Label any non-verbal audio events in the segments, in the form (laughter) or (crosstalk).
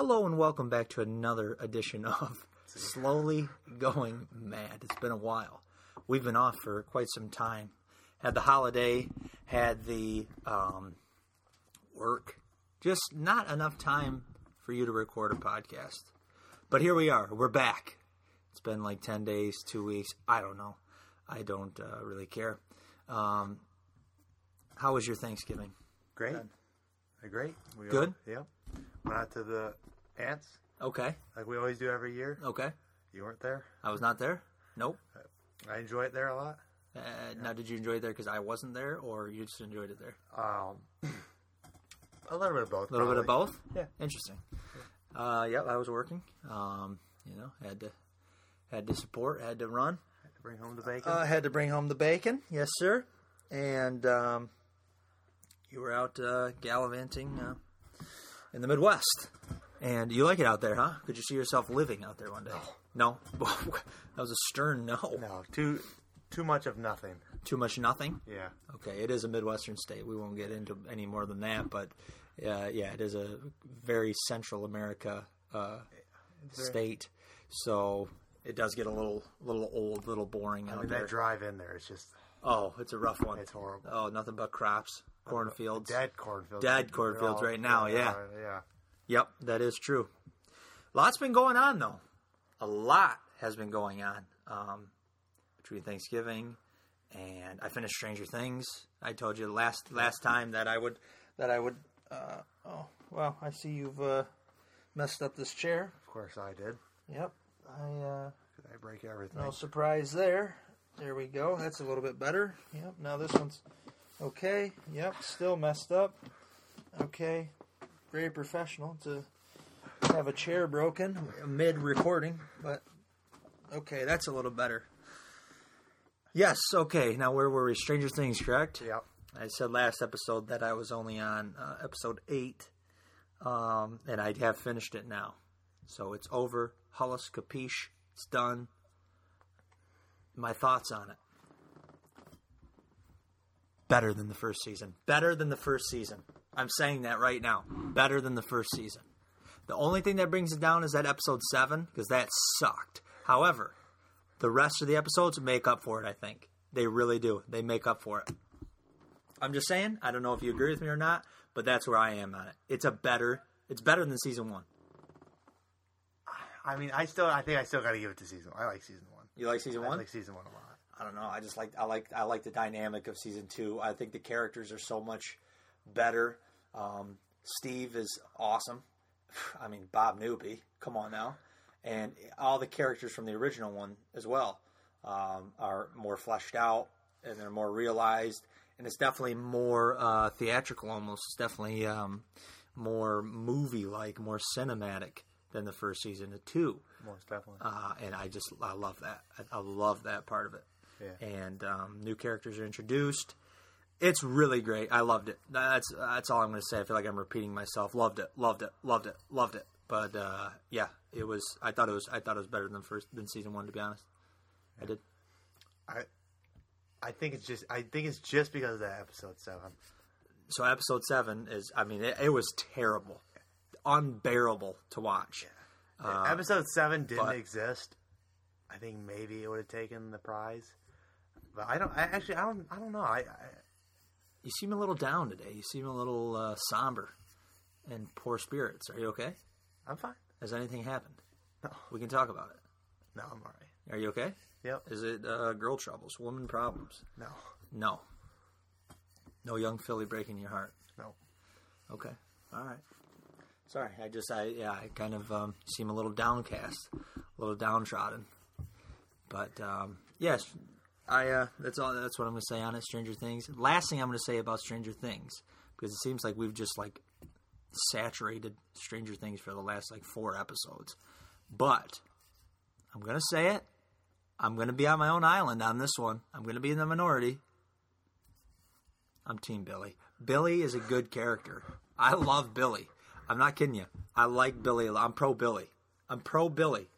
Hello and welcome back to another edition of Slowly Going Mad. It's been a while. We've been off for quite some time. Had the holiday, had the um, work, just not enough time for you to record a podcast. But here we are. We're back. It's been like 10 days, two weeks. I don't know. I don't uh, really care. Um, how was your Thanksgiving? Great. Uh, Great. We Good? All, yep. Went out to the ants Okay. like we always do every year. Okay. You weren't there. I was not there. Nope. I enjoy it there a lot. Uh, Now, did you enjoy it there because I wasn't there, or you just enjoyed it there? Um, (clears throat) a little bit of both. A little bit of both. Yeah. Interesting. Uh, yep, I was working. Um, you know, had to had to support, had to run. Had to bring home the bacon. Uh, had to bring home the bacon. Yes, sir. And um, you were out uh, gallivanting uh, in the Midwest. And you like it out there, huh? Could you see yourself living out there one day? No. no? (laughs) that was a stern no. no, too too much of nothing. Too much nothing. Yeah. Okay, it is a Midwestern state. We won't get into any more than that, but uh, yeah, it is a very Central America uh, state. So it does get a little, little old, little boring I out mean there. that drive in there is just oh, it's a rough one. it's horrible. Oh, nothing but crops, cornfields. Dead cornfields. Dead cornfields right now, yeah. yeah. Yep, that is true. Lots been going on though. A lot has been going on um, between Thanksgiving and I finished Stranger Things. I told you last last time that I would that I would. Uh, oh well, I see you've uh, messed up this chair. Of course I did. Yep, I uh, Did I break everything? no surprise there. There we go. That's a little bit better. Yep. Now this one's okay. Yep. Still messed up. Okay. Very professional to have a chair broken mid recording, but okay, that's a little better. Yes. Okay. Now where were we? Stranger Things, correct? Yep. I said last episode that I was only on uh, episode eight, um, and I have finished it now. So it's over. Hollis capiche. It's done. My thoughts on it. Better than the first season. Better than the first season. I'm saying that right now. Better than the first season. The only thing that brings it down is that episode seven because that sucked. However, the rest of the episodes make up for it. I think they really do. They make up for it. I'm just saying. I don't know if you agree with me or not, but that's where I am on it. It's a better. It's better than season one. I mean, I still. I think I still got to give it to season. one. I like season one. You like season one? I one? like season one a lot. I don't know. I just like I like I like the dynamic of season two. I think the characters are so much better. Um, Steve is awesome. (sighs) I mean, Bob Newby. Come on now, and all the characters from the original one as well um, are more fleshed out and they're more realized. And it's definitely more uh, theatrical, almost. It's definitely um, more movie-like, more cinematic than the first season of two Most definitely. uh, and I just I love that. I, I love that part of it. Yeah. And um, new characters are introduced. It's really great. I loved it. That's that's all I'm going to say. I feel like I'm repeating myself. Loved it. Loved it. Loved it. Loved it. But uh, yeah, it was. I thought it was. I thought it was better than first than season one. To be honest, I did. I. I think it's just. I think it's just because of that episode seven. So episode seven is. I mean, it, it was terrible, unbearable to watch. If episode seven didn't but- exist, I think maybe it would have taken the prize. But I don't. I actually, I don't. I don't know. I. I You seem a little down today. You seem a little uh, somber and poor spirits. Are you okay? I'm fine. Has anything happened? No. We can talk about it. No, I'm all right. Are you okay? Yep. Is it uh, girl troubles, woman problems? No. No. No young filly breaking your heart. No. Okay. All right. Sorry, I just I yeah I kind of um, seem a little downcast, a little downtrodden. But um, yes, I uh, that's all. That's what I'm going to say on it. Stranger Things. Last thing I'm going to say about Stranger Things because it seems like we've just like saturated Stranger Things for the last like four episodes. But I'm going to say it. I'm going to be on my own island on this one. I'm going to be in the minority. I'm Team Billy. Billy is a good character. I love Billy. I'm not kidding you. I like Billy. I'm pro Billy. I'm pro Billy.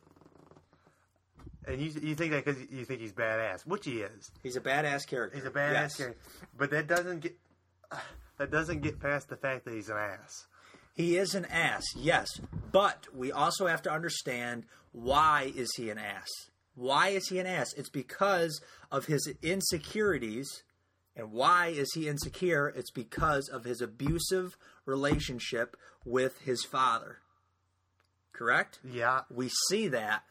And you you think that because you think he's badass, which he is. He's a badass character. He's a badass Yes. character. But that doesn't get (sighs) that doesn't get past the fact that he's an ass. He is an ass, yes, But we also have to understand why is he an ass? Why is he an ass? It's because of his insecurities. And why is he insecure? It's because of his abusive relationship with his father. Correct? Yeah. We see that.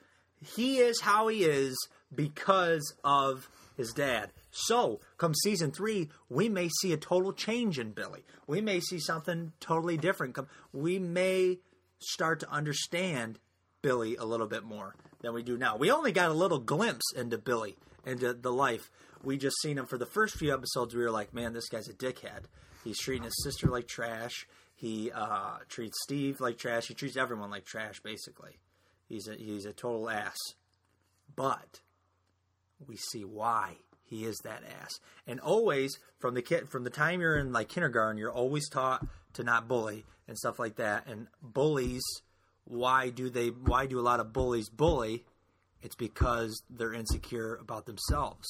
He is how he is because of his dad. So, come season three, we may see a total change in Billy. We may see something totally different. Come, we may start to understand Billy a little bit more than we do now. We only got a little glimpse into Billy, into the life. We just seen him for the first few episodes. We were like, man, this guy's a dickhead. He's treating his sister like trash. He uh, treats Steve like trash. He treats everyone like trash, basically. He's a he's a total ass. But we see why he is that ass. And always from the kid from the time you're in like kindergarten, you're always taught to not bully and stuff like that. And bullies, why do they why do a lot of bullies bully? It's because they're insecure about themselves.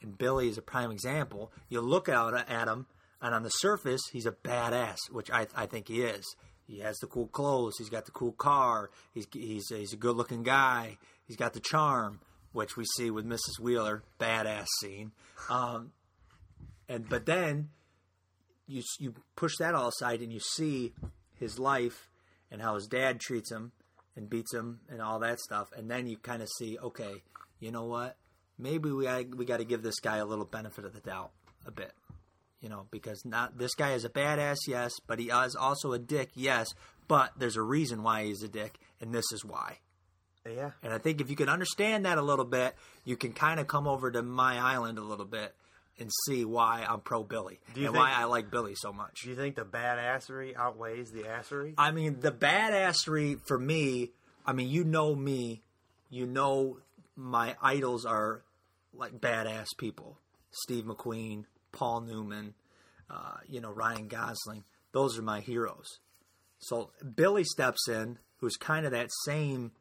And Billy is a prime example. You look out at him, and on the surface, he's a badass, which I, I think he is. He has the cool clothes. He's got the cool car. He's he's he's a good looking guy. He's got the charm, which we see with Mrs. Wheeler, badass scene. Um, and but then you you push that all aside and you see his life and how his dad treats him and beats him and all that stuff, and then you kind of see, okay, you know what? Maybe we we got to give this guy a little benefit of the doubt a bit you know, because not this guy is a badass, yes, but he is also a dick, yes, but there's a reason why he's a dick, and this is why. Yeah. And I think if you can understand that a little bit, you can kind of come over to my island a little bit and see why I'm pro Billy and you why I like Billy so much. Do you think the badassery outweighs the assery? I mean, the badassery for me, I mean, you know me, you know my idols are like badass people. Steve McQueen, Paul Newman, uh, you know, Ryan Gosling. Those are my heroes. So Billy steps in, who's kind of that same,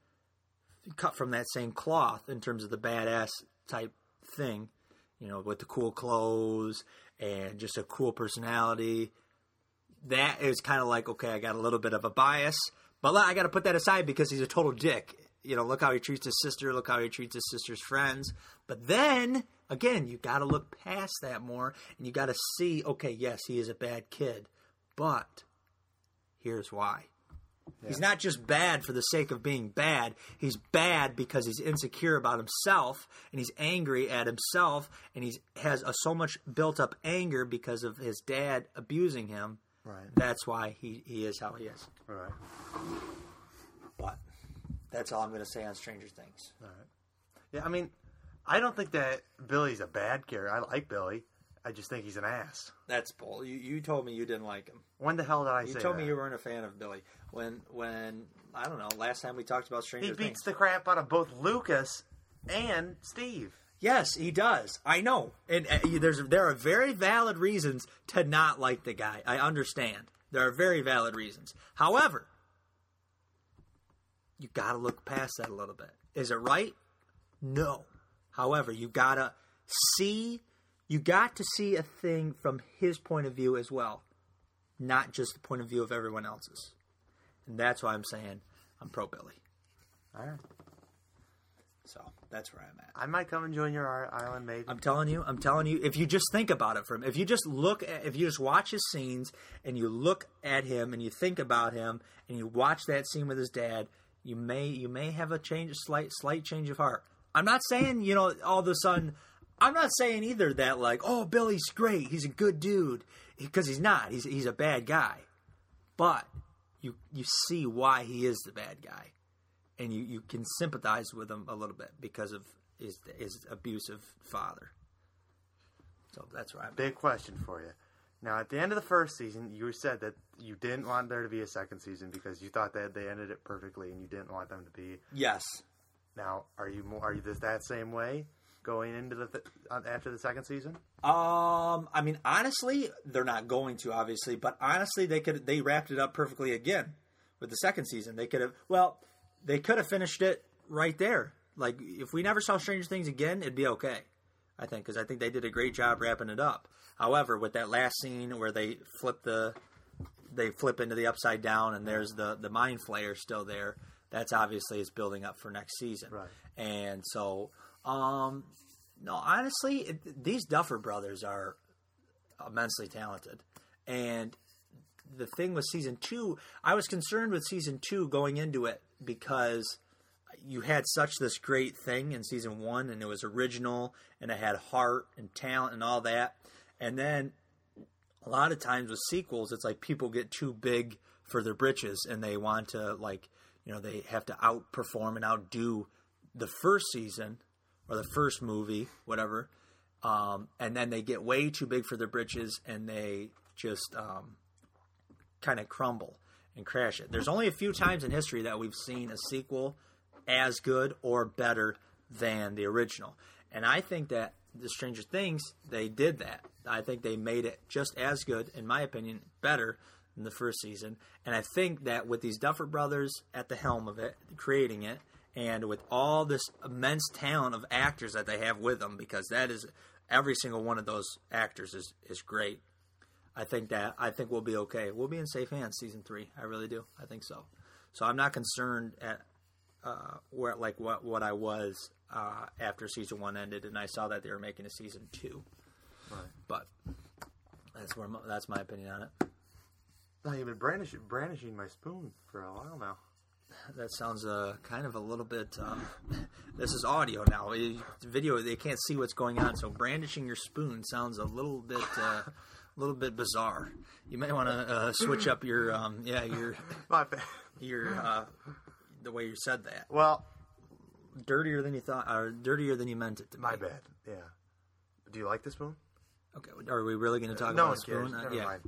cut from that same cloth in terms of the badass type thing, you know, with the cool clothes and just a cool personality that is kind of like okay, I got a little bit of a bias, but I got to put that aside because he's a total dick. You know, look how he treats his sister. Look how he treats his sister's friends. But then again, you got to look past that more, and you got to see, okay, yes, he is a bad kid, but here's why. He's not just bad for the sake of being bad. He's bad because he's insecure about himself and he's angry at himself and he has a, so much built up anger because of his dad abusing him. Right. That's why he, he is how he is. Right. But that's all I'm going to say on Stranger Things. All right. Yeah, I mean, I don't think that Billy's a bad character. I like Billy. I just think he's an ass. That's bull. You, you told me you didn't like him. When the hell did I You say You told that? me you weren't a fan of Billy. When when I don't know. Last time we talked about Stranger He Things. beats the crap out of both Lucas and Steve. Yes, he does. I know, and uh, there's there are very valid reasons to not like the guy. I understand. There are very valid reasons. However, you got to look past that a little bit. Is it right? No. However, you got to see you got to see a thing from his point of view as well, not just the point of view of everyone else's. And that's why I'm saying I'm pro Billy. All right. So, that's where I'm at. I might come and join your island, maybe. I'm telling you, I'm telling you, if you just think about it for him, if you just look at, if you just watch his scenes and you look at him and you think about him and you watch that scene with his dad, you may you may have a change, slight slight change of heart. I'm not saying you know all of a sudden. I'm not saying either that like oh Billy's great, he's a good dude because he's not. He's he's a bad guy, but you you see why he is the bad guy, and you you can sympathize with him a little bit because of his his abusive father. So that's right. I'm. Big question for you. Now, at the end of the first season, you said that you didn't want there to be a second season because you thought that they ended it perfectly, and you didn't want them to be. Yes. Now, are you more, are you this, that same way going into the th- uh, after the second season? Um. I mean, honestly, they're not going to, obviously, but honestly, they could. They wrapped it up perfectly again with the second season. They could have. Well, they could have finished it right there. Like, if we never saw Stranger Things again, it'd be okay. I think because I think they did a great job wrapping it up. However, with that last scene where they flip the they flip into the upside down, and there's the the mind flayer still there. That's obviously is building up for next season, Right. And so, um, no, honestly, it, these Duffer brothers are immensely talented, and the thing with season two, I was concerned with season two going into it because you had such this great thing in season one, and it was original, and it had heart and talent and all that, and then a lot of times with sequels, it's like people get too big for their britches, and they want to like, you know, they have to outperform and outdo the first season or the first movie, whatever, um, and then they get way too big for their britches, and they just um, kind of crumble and crash it. There's only a few times in history that we've seen a sequel as good or better than the original. And I think that the Stranger Things, they did that. I think they made it just as good, in my opinion, better than the first season. And I think that with these Duffer brothers at the helm of it, creating it, and with all this immense talent of actors that they have with them, because that is every single one of those actors is, is great. I think that I think we'll be okay. We'll be in safe hands season three. I really do. I think so. So I'm not concerned at uh, where like what what I was uh, after season one ended, and I saw that they were making a season two. Right. But that's where my, that's my opinion on it. No, you've been brandishing, brandishing my spoon for a while now. That sounds uh, kind of a little bit. Um, (laughs) this is audio now. It- video, they can't see what's going on. So brandishing your spoon sounds a little bit, uh, a (laughs) little bit bizarre. You may want to uh, switch up your, um, yeah, your, (laughs) My bad. your, uh, the way you said that. Well, Dirtier than you thought, or dirtier than you meant it to be. my bad. Yeah. Do you like the spoon? Okay, are we really going to talk no about spoon? cares. Uh, Never yeah. mind.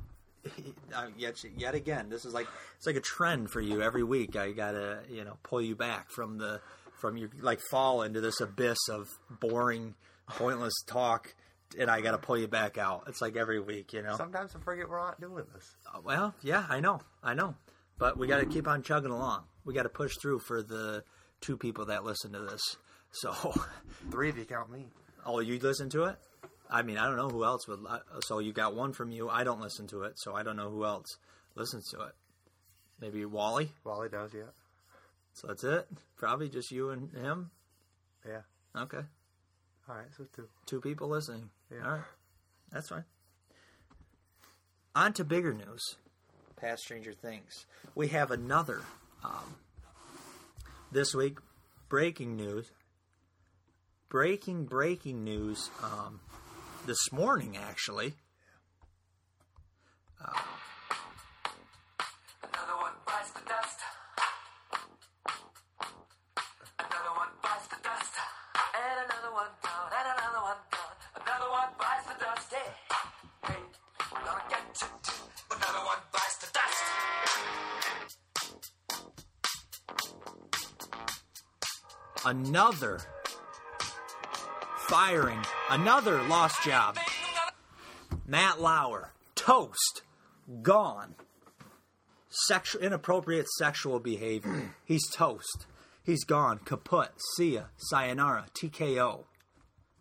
(laughs) uh, yet yet again, this is like it's like a trend for you every week. I gotta you know pull you back from the from your like fall into this abyss of boring, pointless talk, and I gotta pull you back out. It's like every week, you know. Sometimes I forget we're not doing this. Uh, Well, yeah, I know, I know, but we got to keep on chugging along. We got to push through for the two people that listen to this. So, (laughs) Three if you count me. oh, you listen to it? I mean, I don't know who else would. li- So you got one from you. I don't listen to it, so I don't know who else listens to it. Maybe Wally. Wally does, yeah. So that's it. Probably just you and him. Yeah. Okay, All right, so two. two people listening. Yeah. All right, that's fine. On to bigger news. Past Stranger Things. We have another um, this week. Breaking news. Breaking breaking news. Um, this morning, actually. Another one bites the dust. Another firing. Another lost job. Matt Lauer, toast, gone. Sexual, inappropriate sexual behavior. (clears throat) He's toast. He's gone. Kaput. See ya. Sayonara. TKO.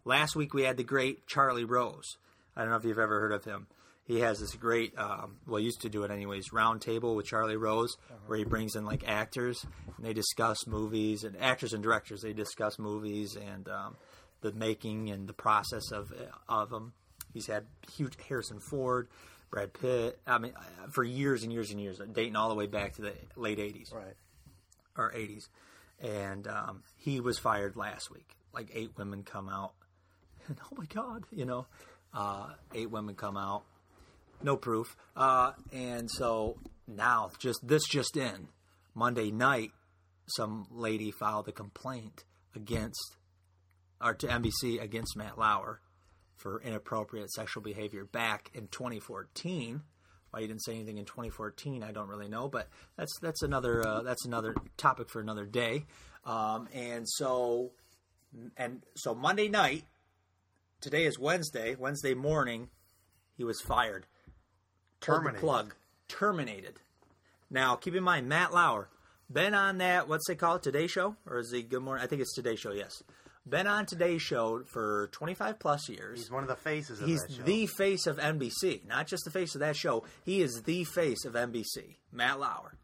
Last week we had the great Charlie Rose. I don't know if you've ever heard of him. He has this great, um, well, used to do it anyways, round table with Charlie Rose, where he brings in like actors and they discuss movies and actors and directors. They discuss movies and um, the making and the process of of them. He's had huge Harrison Ford, Brad Pitt. I mean, for years and years and years, dating all the way back to the late '80s Right. or 80s. And um, he was fired last week. Like eight women come out. And (laughs) oh my God, you know, uh, eight women come out. No proof. Uh, and so now, just this just in, Monday night, some lady filed a complaint against, or to NBC against Matt Lauer for inappropriate sexual behavior back in 2014. Why you didn't say anything in 2014, I don't really know, but that's that's another uh, that's another topic for another day. Um, and so, and so Monday night, today is Wednesday. Wednesday morning, he was fired. Terminated. plug. Terminated. Now, keep in mind, Matt Lauer been on that. What's they call it? Today Show or is he Good Morning? I think it's Today Show. Yes. Been on Today's Show for 25 plus years. He's one of the faces of He's that show. the face of NBC, not just the face of that show. He is the face of NBC. Matt Lauer,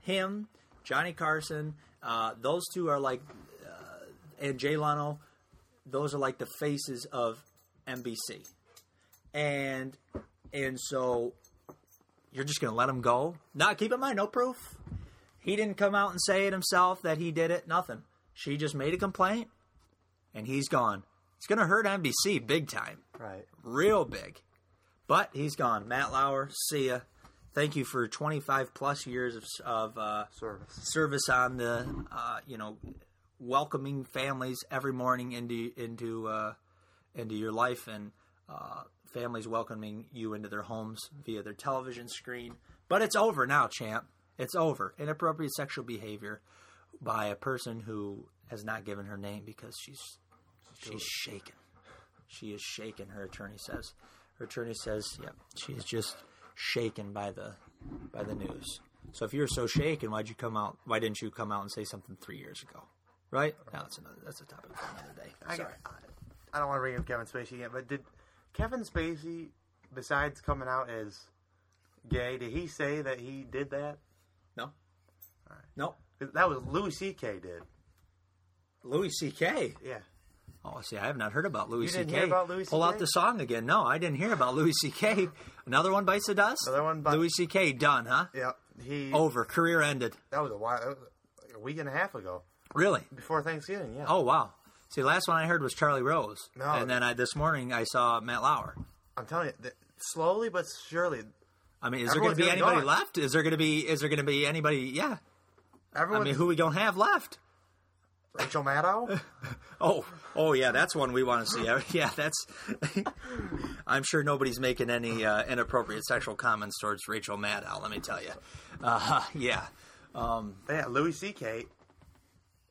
him, Johnny Carson, uh, those two are like, uh, and Jay Leno. Those are like the faces of NBC, and and so you're just gonna let him go? Now, keep in mind, no proof. He didn't come out and say it himself that he did it. Nothing. She just made a complaint, and he's gone. It's gonna hurt NBC big time right. real big. But he's gone. Matt Lauer, see ya. Thank you for 25 plus years of, of uh, Service. service on the, uh, you know, welcoming families every morning into into uh, into your life and uh, families welcoming you into their homes via their television screen. But it's over now, champ. It's over. Inappropriate sexual behavior by a person who has not given her name because she's she's shaken. She is shaken. Her attorney says. Her attorney says, "Yep, she is just shaken by the by the news." So if you're so shaken, why'd you come out? Why didn't you come out and say something three years ago? Right? No, that's another. That's a topic for another day. I, Sorry. I don't want to bring up Kevin Spacey again, but did Kevin Spacey, besides coming out as gay, did he say that he did that? No. No. 'Cause That was Louis C.K. did. Louis C.K. Yeah. Oh, see, I have not heard about Louis You didn't C.K. hear about Louis Pull out CK? the song again. No, I didn't hear about Louis C.K. Another one bites the dust. Another one bite- Louis C.K. Done, huh? Yeah. He. Over. Career ended. That was a while. Was like a week and a half ago, Really? before Thanksgiving. Yeah. Oh wow. See, last one I heard was Charlie Rose, No. and then I this morning I saw Matt Lauer. I'm telling you, slowly but surely, I mean, is there going to be anybody gone. left? Is there going to be? Is there going to be anybody? Yeah. Everyone I mean, who we don't have left? Rachel Maddow. (laughs) Oh, oh yeah, that's one we want to see. (laughs) Yeah, that's. (laughs) I'm sure nobody's making any uh, inappropriate sexual comments towards Rachel Maddow. Let me tell you. Uh, yeah, yeah, Louis C.K.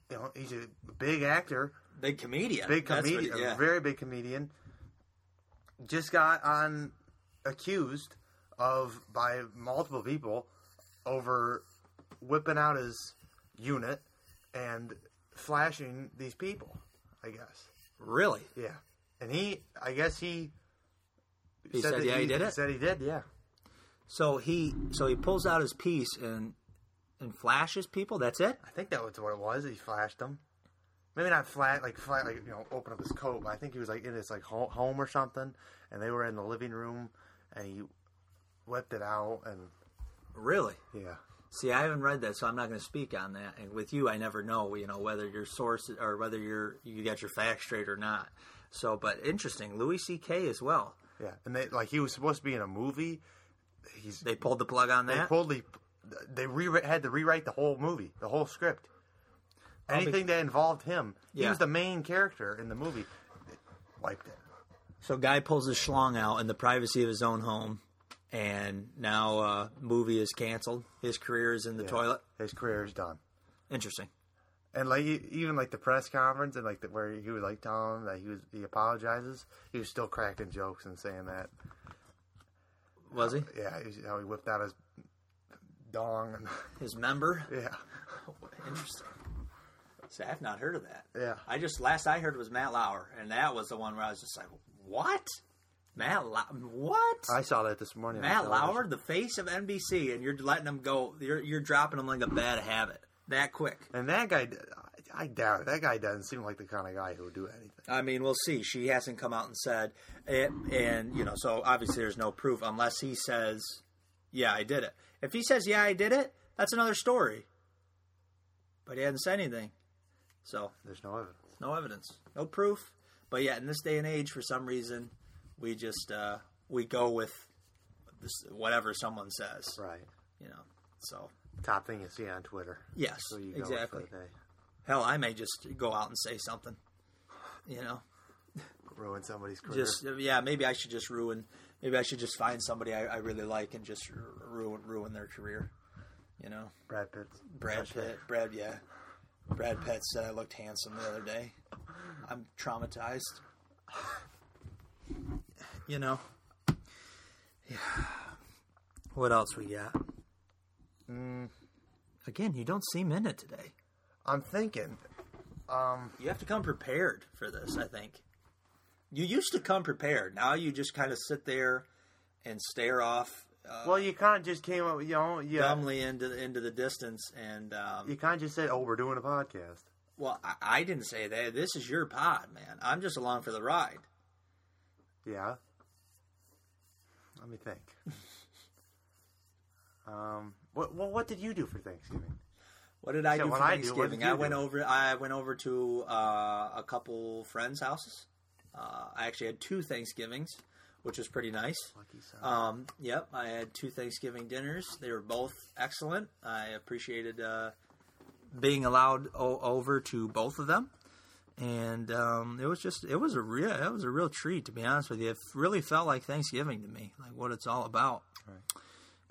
You know, he's a big actor, big comedian. big That's what- comedian, yeah. a very big comedian. Just got on accused of by multiple people over whipping out his unit and flashing these people. I guess. really. Yeah, and he, I guess he. He said, that yeah, he did it? Said he did, yeah. So he, so he pulls out his piece and and flashes people. That's it. I think that was what it was. He flashed them. Maybe not flat, like flat, like you know, open up his coat. But I think he was like in his like home or something, and they were in the living room, and he whipped it out, and Really. yeah, See, I haven't read that, so I'm not going to speak on that. And with you, I never know, you know, whether your source or whether you're you get your facts straight or not. So, but interesting, Louis C.K. as well. yeah, and they like he was supposed to be in a movie. He's They pulled the plug on they that. pulled the they re- had to rewrite the whole movie, the whole script. Anything that involved him, he Yeah. was the main character in the movie. They wiped it. so, guy pulls his schlong out in the privacy of his own home, and now uh, movie is canceled. His career is in the toilet. His career is done. Interesting. And like even like the press conference and like the, where he was like telling him that he was he apologizes, he was still cracking jokes and saying that Was he yeah he was- how he whipped out his dong and (laughs) his member? yeah Interesting. See, I've not heard of that. yeah I just last I heard was Matt Lauer, and that was the one where I was just like, "What? Matt Lauer? What? I saw that this morning. Matt. Lauer, the face of NBC, and you're letting him go. You're you're dropping him like a bad habit that quick. and that guy I doubt it. That guy doesn't seem like the kind of guy who would do anything. I mean, we'll see. She hasn't come out and said, it, and you know, so obviously there's no proof unless he says, "Yeah, I did it." If he says, "Yeah, I did it," that's another story. But he hasn't said anything, so There's no evidence. no evidence, no proof. But yet, in this day and age, for some reason, we just uh, we go with this, whatever someone says, Right. you know. So Top thing you see on Twitter. yes, So exactly. for the day. Hell, I may just go out and say something, you know. (laughs) Ruin somebody's career. Just yeah, maybe I should just ruin. Maybe I should just find somebody I, I really like and just ruin ruin their career. You know, Brad Pitt. Brad Pitt. Brad, yeah, Brad Pitt said I looked handsome the other day. I'm traumatized. (laughs) You know. Yeah. What else we got? Mm, Again, you don't seem in it today. I'm thinking Um, You have to come prepared for this. I think you used to come prepared. Now you just kind of sit there and stare off uh, well, you kind of just came up, you know, yeah. dumbly into the, into the distance. And um, You kind of just said, "Oh, we're doing a podcast." well, I, I didn't say that. This is your pod, man. I'm just along for the ride. Yeah. Let me think. (laughs) um, what, what what did you do for Thanksgiving? What did I So do for I do, Thanksgiving? I went do? over. I went over to uh, a couple friends' houses. Uh, I actually had two Thanksgivings, which was pretty nice. Um, yep, I had two Thanksgiving dinners. They were both excellent. I appreciated uh, being allowed o- over to both of them, and um, it was just it was a real it was a real treat to be honest with you. It really felt like Thanksgiving to me, like what it's all about.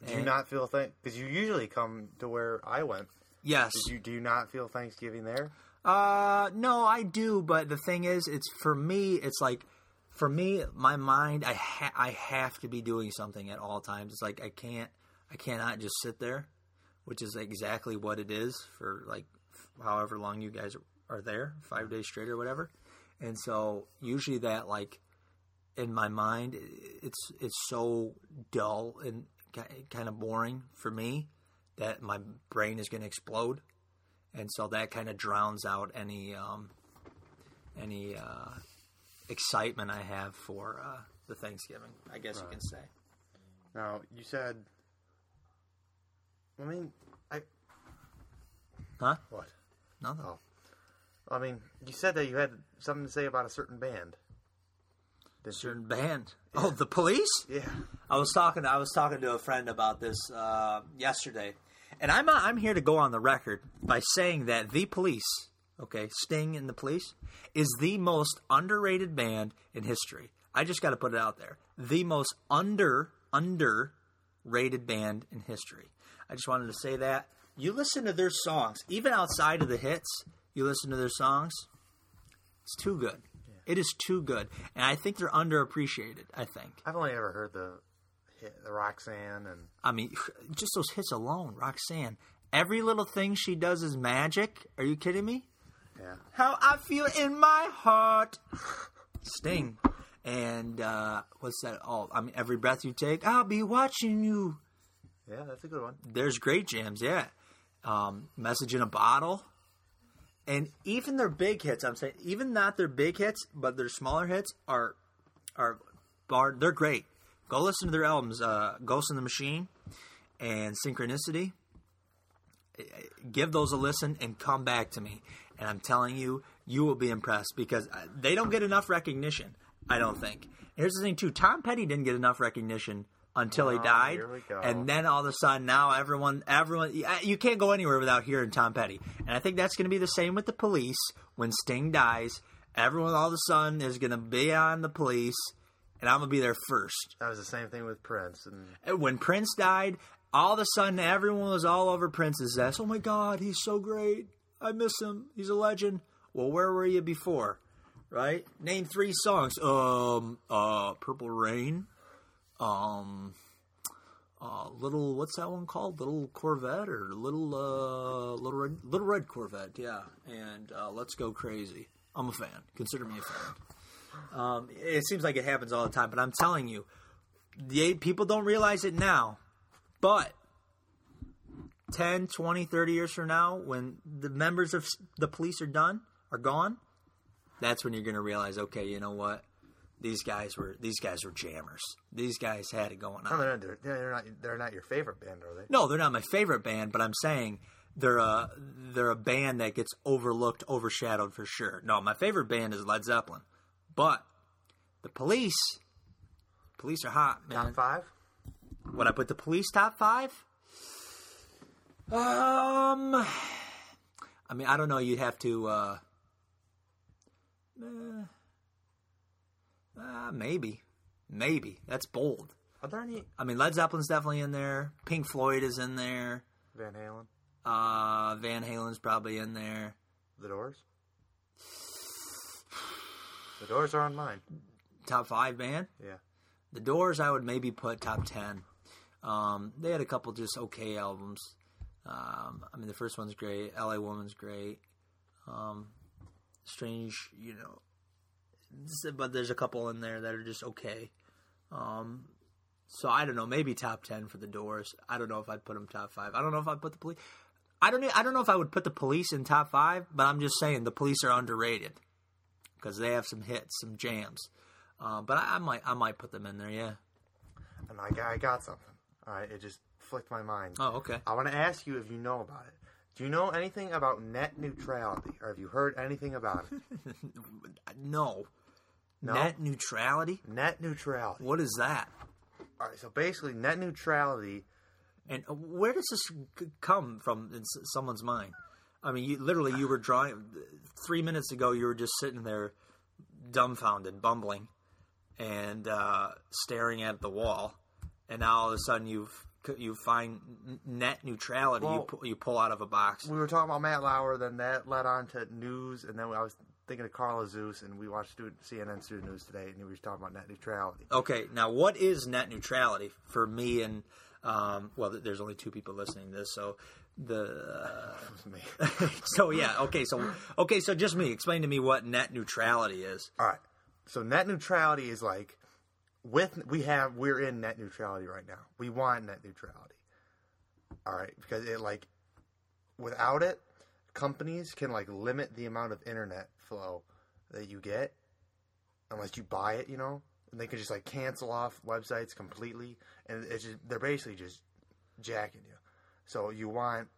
Did you not feel thank? Because you usually come to where I went. Yes, Did you do you not feel Thanksgiving there? Uh, no, I do, but the thing is, it's for me. It's like for me, my mind. I ha- I have to be doing something at all times. It's like I can't. I cannot just sit there, which is exactly what it is for like however long you guys are there, five days straight or whatever. And so usually that like in my mind, it's it's so dull and kind of boring for me that my brain is going to explode and so that kind of drowns out any um, any uh, excitement I have for uh, the Thanksgiving. I guess you can say. Now you said. I mean, I Huh? what? Nothing. Oh. I mean, you said that you had something to say about a certain band. Didn't you? Certain band. Oh, the police. Yeah. I was talking. I was talking to a friend about this uh, yesterday, and I'm uh, I'm here to go on the record by saying that the Police, okay, Sting and the Police, is the most underrated band in history. I just got to put it out there. The most under underrated band in history. I just wanted to say that. You listen to their songs, even outside of the hits. You listen to their songs. It's too good. It is too good, and I think they're underappreciated. I think. I've only ever heard the hit, the Roxanne, and I mean, (sighs) just those hits alone, Roxanne. Every little thing she does is magic. Are you kidding me? yeah. How I feel in my heart. (laughs) Sting. And uh, what's that? Oh, I mean, every breath you take, I'll be watching you. Yeah, that's a good one. There's great jams, yeah. Um, Message in a bottle. And even their big hits, I'm saying, even not their big hits, but their smaller hits are are bar. They're great. Go listen to their albums, uh, Ghost in the Machine and Synchronicity. Give those a listen and come back to me. And I'm telling you, you will be impressed because uh, they don't get enough recognition. I don't think. Here's the thing too: Tom Petty didn't get enough recognition until he Oh, died, we go. and then all of a sudden now everyone, everyone, you- can't go anywhere without hearing Tom Petty. And I think that's going to be the same with the Police when Sting dies. Everyone all of a sudden is going to be on the Police, and I'm going to be there first. That was the same thing with Prince, and And When Prince died, all of a sudden everyone was all over Prince's ass. Oh my God, he's so great. I miss him. He's a legend. Well, where were you before? Right? Name three songs. Um, uh, Purple Rain. Um, uh, little what's that one called? Little Corvette or little uh, little red, little red Corvette? Yeah. And uh, Let's Go Crazy. I'm a fan. Consider me a fan. Um, it seems like it happens all the time, but I'm telling you, the people don't realize it now, but 10, 20, 30 years from now, when the members of the police are done, are gone, that's when you're going to realize, okay, you know what? These guys were these guys were jammers. These guys had it going no, on. they're not, they're, they're not they're not your favorite band, are they? No, they're not my favorite band, but I'm saying they're a they're a band that gets overlooked, overshadowed for sure. No, my favorite band is Led Zeppelin, but the Police, Police are hot, man. Top five. Would I put the Police top five? Um, I mean, I don't know. You'd have to. uh eh, uh, maybe, maybe that's bold. Are there any I mean, Led Zeppelin's definitely in there. Pink Floyd is in there. Van Halen? Uh, Van Halen's probably in there. The Doors. The Doors are on mine. Top five band. Yeah. The Doors, I would maybe put top ten. Um, they had a couple just okay albums. Um, I mean, the first one's great. L.A. Woman's great. Um, strange, you know. But there's a couple in there that are just okay. Um, so I don't know, maybe top ten for the Doors. I don't know if I'd put them top five. I don't know if I'd put the police. I don't. I don't know if I would put the police in top five, but I'm just saying the police are underrated because they have some hits, some jams. Uh, but I, I might, I might put them in there. Yeah. And I got, I got something. All right, it just flicked my mind. Oh, okay. I want to ask you if you know about it. Do you know anything about net neutrality, or have you heard anything about it? (laughs) No. No? Net neutrality. net neutrality. What is that? All right, so basically, net neutrality. And uh, where does this come from in someone's mind? I mean, you, literally, you were drawing. Three minutes ago, you were just sitting there, dumbfounded, bumbling, and uh, staring at the wall. And now all of a sudden, you've you find net neutrality. you Well- pull, you pull out of a box. We were talking about Matt Lauer, then that led on to news, and then I was thinking of Carla Zeus, and we watched student, CNN Student News today, and we were talking about net neutrality. Okay, now what is net neutrality for me and um, well, there's only two people listening to this, so the (laughs) uh, me. (laughs) so yeah, okay, so okay, so just me. Explain to me what net neutrality is. All right. So net neutrality is like with we have we're in net neutrality right now. We want net neutrality. All right, because it like without it, companies can like limit the amount of internet flow that you get unless you buy it, you know? And they can just like cancel off websites completely and it's just they're basically just jacking you. So you want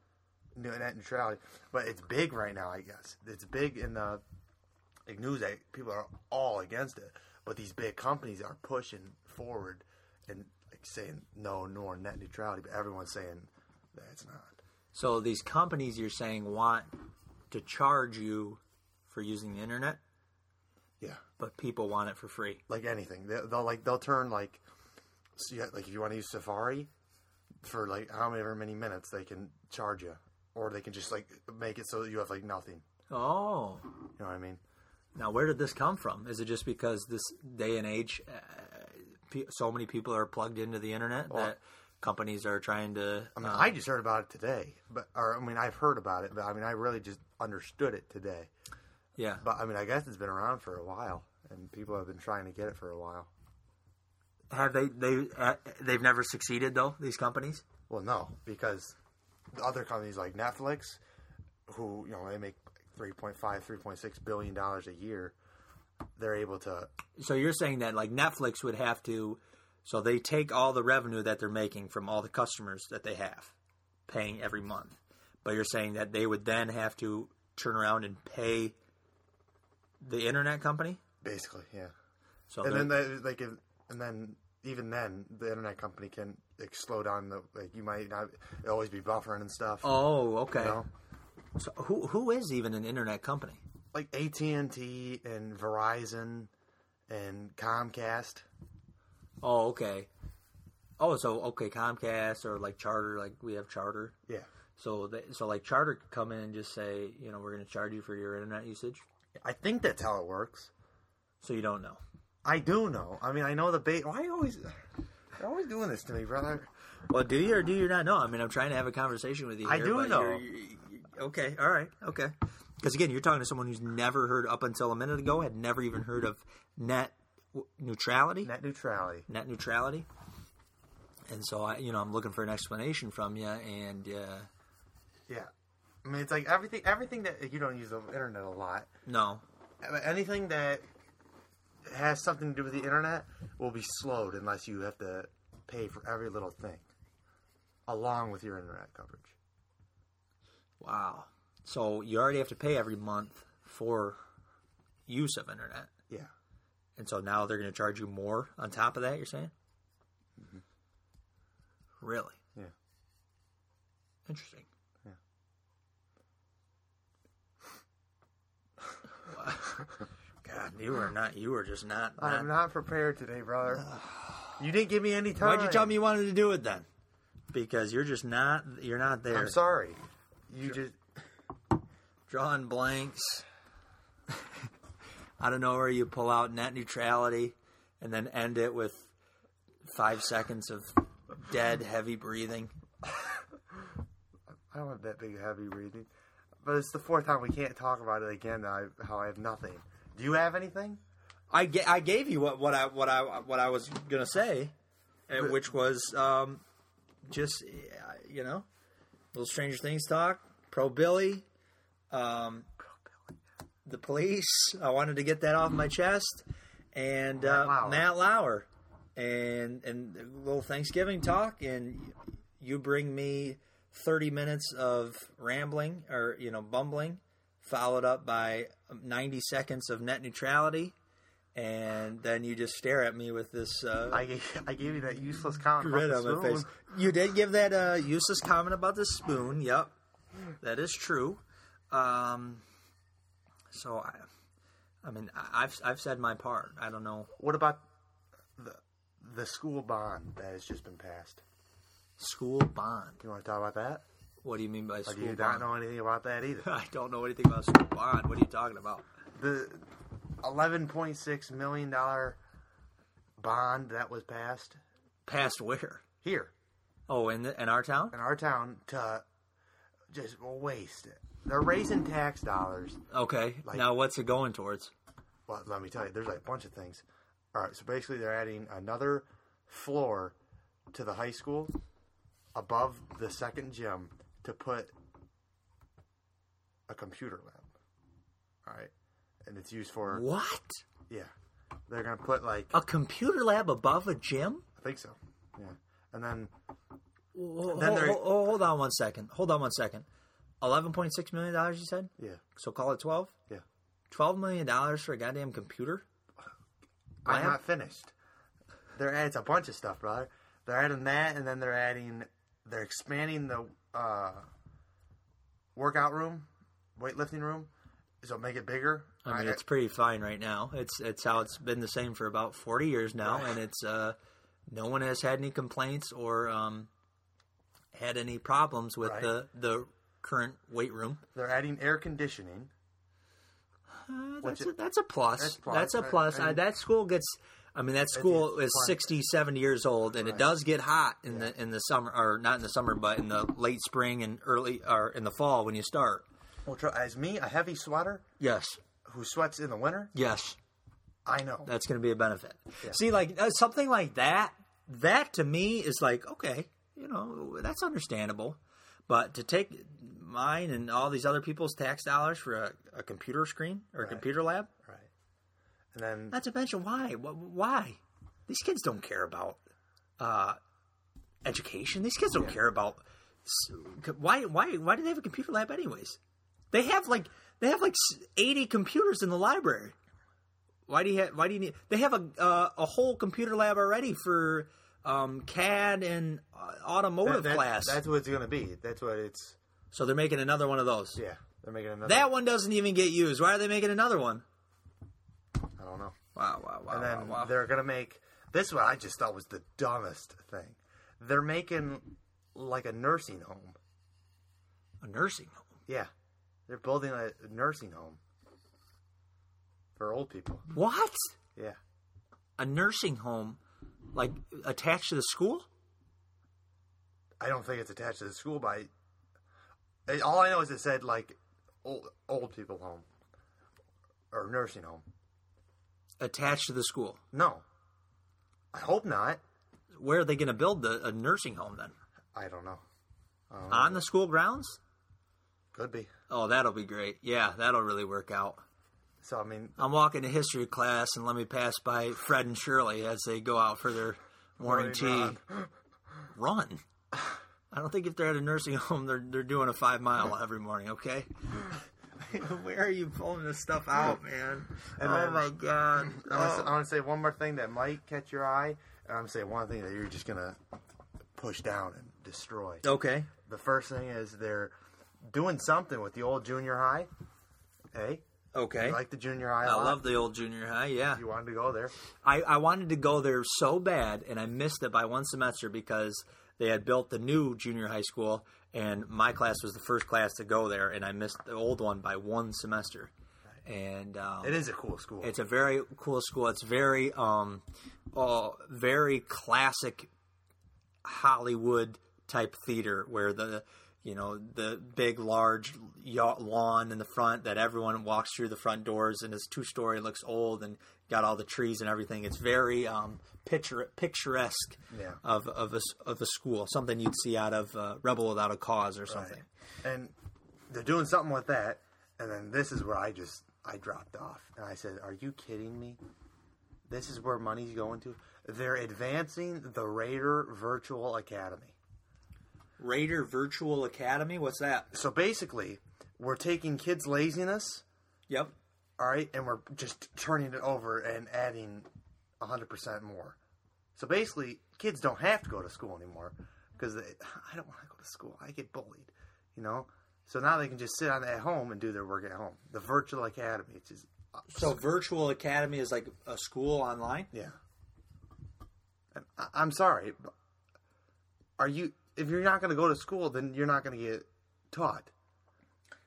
net neutrality, but it's big right now, I guess. It's big in the like news that people are all against it, but these big companies are pushing forward and like saying no, nor net neutrality, but everyone's saying that it's not. So these companies you're saying want to charge you for using the internet, Yeah, but people want it for free. like anything, they, they'll like they'll turn like so got, like if you want to use Safari for like however many minutes they can charge you, or they can just like make it so that you have like nothing. Oh, You know what I mean? now where did this come from? Is it just because this day and age, uh, so many people are plugged into the internet that companies are trying to? I mean, uh, I just heard about it today, but or I mean, I've heard about it, but I mean, I really just understood it today. Yeah. But I mean, I guess it's been around for a while, and people have been trying to get it for a while. Have they they uh, they've never succeeded though? These companies. Well, no, because the other companies like Netflix, who you know they make 3.5, 3.6 billion dollars a year, they're able to. So you're saying that like Netflix would have to, so they take all the revenue that they're making from all the customers that they have, paying every month. But you're saying that they would then have to turn around and pay the internet company. Basically, yeah. So And then they, they can, and then even then, the internet company can like, slow down the like you might not always be buffering and stuff. oh, okay. You know? So who who is even an internet company? like AT and T and Verizon and Comcast. Oh, okay. Oh, so okay, Comcast or like Charter, like we have Charter. Yeah, So they, so like Charter could come in and just say, you know, we're going to charge you for your internet usage. I think that's how it works. So you don't know. I do know. I mean, I know the bait. Why are you always? You're always doing this to me, brother. Well, do you or do you not know? I mean, I'm trying to have a conversation with you. I do know. you're- you- okay, all right, okay. Because again, you're talking to someone who's never heard up until a minute ago had never even heard of net neutrality, Net neutrality. net neutrality. And so I, you know, I'm looking for an explanation from you, and uh, Yeah, I mean, it's like everything. Everything that you don't use the internet a lot. no, Anything that has something to do with the internet will be slowed unless you have to pay for every little thing, along with your internet coverage. wow. So you already have to pay every month for use of internet, Yeah. and so now they're going to charge you more on top of that. You're saying? Mm-hmm. Really? Yeah. Interesting. Yeah. Wow. God, you were not. You were just not. I'm not not prepared today, brother. You didn't give me any time. why'd you tell me you wanted to do it then? Because you're just not. You're not there. I'm sorry. You just Drawing blanks. (laughs) I don't know where you pull out net neutrality, and then end it with five seconds of dead, heavy breathing. (laughs) I don't have that big heavy breathing. but it's the fourth time we can't talk about it again. I, how I have nothing. Do you have anything? I, ga- I gave you what, what I what I what I was gonna say, uh, which was um, just uh, you know, little Stranger Things talk. Pro Billy, um, the police. I wanted to get that off my chest, and uh, Matt Lauer. Matt Lauer, and and a little Thanksgiving talk, and you bring me thirty minutes of rambling or you know bumbling, followed up by ninety seconds of net neutrality and then you just stare at me with this uh, I gave, I gave you that useless comment about the on my face. spoon. You did give that uh, useless comment about the spoon. Yep, that is true. Um, so I, I mean, I've I've said my part. I don't know What about the the school bond that has just been passed? school bond. You want to talk about that? What do you mean by school you bond? not know anything about that either? (laughs) I don't know anything about school bond. What are you talking about? the eleven point six million dollar bond that was passed Passed where? here Oh, in the, in our town. in our town to just waste it. They're raising tax dollars. Okay. Like- now what's it going towards? Well, let me tell you, there's like a bunch of things. All right, so basically they're adding another floor to the high school above the second gym to put a computer lab. All right, and it's used for What? yeah. They're gonna put like A computer lab above a gym? I think so. Yeah, and then Hold, Then they're- hold on one second. Hold on one second. Eleven point six million dollars. You said. yeah, So call it twelve. yeah. Twelve million dollars for a goddamn computer. (laughs) I'm Lab? not finished. They're adding a bunch of stuff, brother. They're adding that, and then they're adding, they're expanding the uh, workout room, weightlifting room, so make it bigger. I mean, it's pretty fine right now. It's it's how it's been the same for about forty years now, Right. and it's uh, no one has had any complaints or um, had any problems with Right. the the current weight room. they're adding air conditioning. Uh, that's, a, that's a plus. that's That's, a plus. And- Uh, that school gets. I mean, that school is plus. 60, 70 years old, and it does get hot in the in the summer, or not in the summer, but in the late spring and early, or in the fall when you start. Well, as me, a heavy sweater Yes, who sweats in the winter, yes, I know. that's going to be a benefit. Yeah. See, like uh, something like that. That to me is like okay, you know, that's understandable. But to take mine and all these other people's tax dollars for a, a computer screen or a computer lab, Right. And then Not to mention why? Why? These kids don't care about uh, education. These kids don't care about why. Why? Why do they have a computer lab anyways? They have like they have like eighty computers in the library. Why do you have? Why do you need? They have a uh, a whole computer lab already for um, CAD and uh, automotive that- class. that's what it's going to be. That's what it's. so they're making another one of those. Yeah, they're making another. That one doesn't even get used. Why are they making another one? I don't know. Wow! Wow! Wow! and then wow, wow. they're gonna make this one I just thought was the dumbest thing. They're making like a nursing home. A nursing home. Yeah. They're building a nursing home for old people. What? Yeah. a nursing home like attached to the school? I don't think it's attached to the school by all I know is it said like old old people home or nursing home. Attached to the school. No. I hope not. Where are they going to build the a nursing home then? I don't know. Um, On the school grounds? Could be. Oh, that'll be great. Yeah, that'll really work out. So I mean I'm walking to history class and let me pass by Fred and Shirley as they go out for their morning tea. Morning (laughs) Run. I don't think if they're at a nursing (laughs) home, they're they're doing a five mile every morning. Okay. (laughs) Where are you pulling this stuff out, man? And oh then- my god! I want, to. I want to say one more thing that might catch your eye, and I'm to say one thing that you're just going to push down and destroy. Okay. The first thing is they're doing something with the old junior high. Hey, Okay. you like the junior high? I love the old junior high. Yeah. You wanted to go there. I, I wanted to go there so bad, and I missed it by one semester because they had built the new junior high school, and my class was the first class to go there, and I missed the old one by one semester. And um, It is a cool school. it's a very cool school. It's very, um, uh, very classic Hollywood type theater where the you know the big large lawn in the front that everyone walks through the front doors and it's two story looks old and got all the trees and everything it's very um, picture picturesque Yeah. of of a, of a school something you'd see out of uh, rebel without a cause or something And they're doing something with that, and then this is where I just I dropped off, and I said, "Are you kidding me? This is where money's going to." They're advancing the Raider Virtual Academy. Raider virtual academy what's that So basically, we're taking kids' laziness, yep all right, and we're just turning it over and adding 100% more. So basically, kids don't have to go to school anymore because (sighs) I don't want to go to school. I get bullied, you know? So now they can just sit on at home and do their work at home. The virtual academy, it's just, so virtual academy is like a school online yeah. I, I'm sorry, are you, if you're not going to go to school, then you're not going to get taught,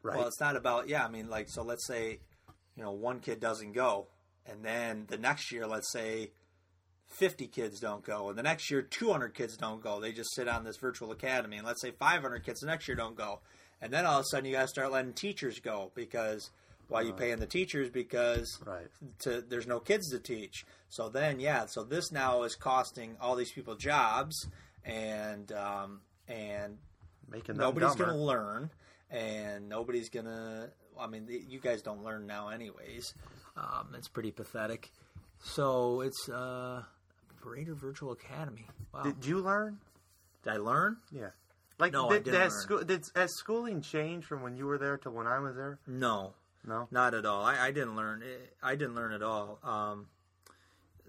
right? Well, it's not about yeah. I mean, like so. Let's say you know one kid doesn't go, and then the next year, let's say fifty kids don't go, and the next year two hundred kids don't go. They just sit on this virtual academy, and let's say five hundred kids the next year don't go, and then all of a sudden you got to start letting teachers go because why you paying the teachers because Right. to, there's no kids to teach. So then yeah, so this now is costing all these people jobs, and um, and Making nobody's dumber. going to learn and nobody's going to i mean you guys don't learn now anyways um, it's pretty pathetic so it's uh Raider virtual academy wow did, Did you learn? Did I learn Yeah. Like, No, I did, didn't has, learn. school, did, has schooling changed from when you were there to when I was there? no No. not at all i, I didn't learn i didn't learn at all um,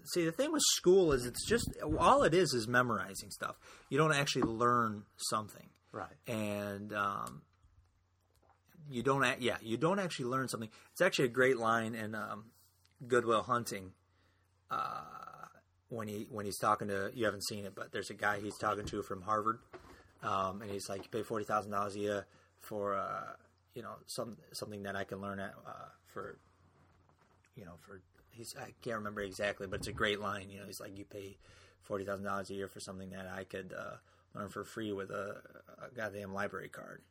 see the thing with school is it's just all it is is memorizing stuff. You don't actually learn something. Right. and um, you don't act, yeah you don't actually learn something. It's actually a great line in um, goodwill hunting uh, when he when he's talking to you haven't seen it but there's a guy he's talking to from harvard um, and he's like you pay $40000 a year for uh, you know some something that i can learn at, uh, for you know for he's i can't remember exactly but it's a great line you know he's like you pay $40000 a year for something that i could uh, learn for free with a, a goddamn library card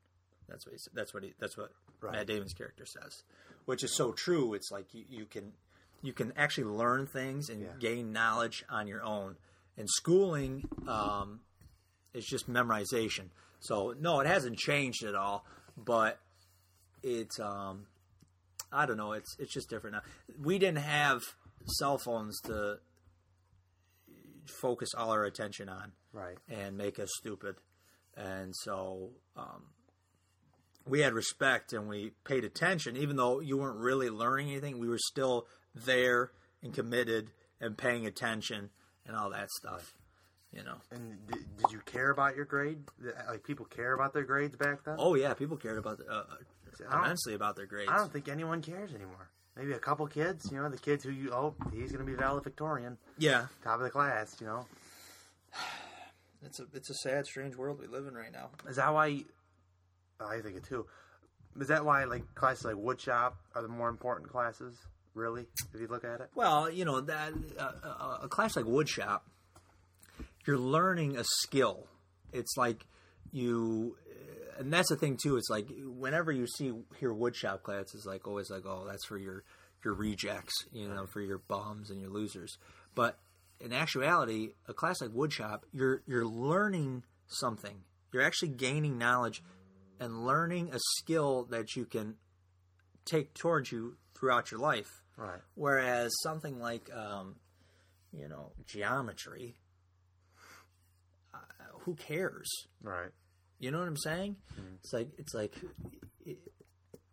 that's what he, that's what he, that's what Right. Matt Damon's character says, which is so true. It's like you, you can you can actually learn things and Yeah. gain knowledge on your own. And schooling um, is just memorization. So no, it hasn't changed at all, but it's um, I don't know. It's it's just different now. We didn't have cell phones to focus all our attention on Right. and make us stupid. And so um, we had respect and we paid attention, even though you weren't really learning anything. We were still there and committed and paying attention and all that stuff. You know. And did, did you care about your grade? Like people care about their grades back then? Oh yeah, people cared about uh, I don't- immensely about their grades. I don't think anyone cares anymore. Maybe a couple kids, you know, the kids who you oh he's gonna be valedictorian, Yeah, top of the class, you know. (sighs) it's a it's a sad, strange world we live in right now. Is that why? I think it too. Is that why like classes like woodshop are the more important classes? Really, if you look at it. Well, you know that uh, uh, a class like woodshop, you're learning a skill. It's like you, and that's the thing too. It's like whenever you see hear woodshop class, it's like always like, oh, that's for your your rejects, you know, for your bums and your losers. But in actuality, a class like woodshop, you're you're learning something. You're actually gaining knowledge and learning a skill that you can take towards you throughout your life. Right. Whereas something like, um, you know, geometry, uh, who cares? Right. You know what I'm saying? It's like it's like it,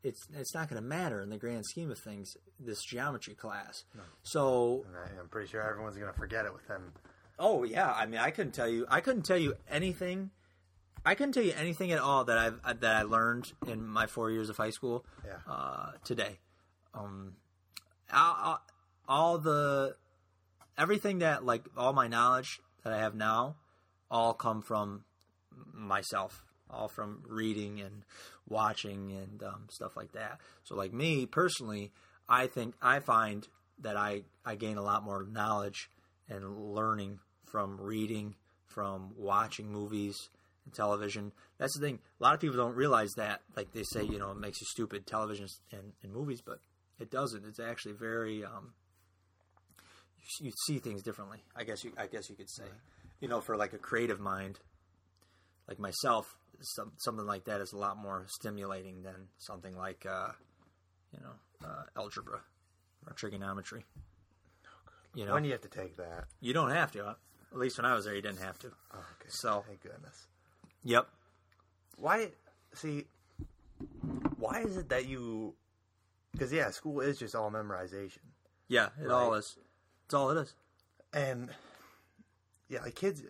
it's it's not going to matter in the grand scheme of things. This geometry class. So, And I, I'm pretty sure everyone's gonna forget it with them. oh yeah, I mean, I couldn't tell you. I couldn't tell you anything. I couldn't tell you anything at all that I've that I learned in my four years of high school. Yeah. uh, today. Um, all- all the everything that like all my knowledge that I have now, all come from myself, all from reading and watching and um, stuff like that. So, like me personally, I think I find that I I gain a lot more knowledge and learning from reading, from watching movies and television. That's the thing. A lot of people don't realize that. Like they say, you know, it makes you stupid, television and, and movies, but it doesn't. It's actually very. Um, you, you see things differently. I guess you. I guess you could say. You know, for like a creative mind, like myself, some, something like that is a lot more stimulating than something like, uh, you know, uh, algebra or trigonometry. You know, When do you have to take that? you don't have to. At least when I was there, you didn't have to. Oh, okay. So- thank goodness. Yep. Why? See, why is it that you? Because yeah, school is just all memorization, Yeah, it all is. It's all it is. and yeah, like kids,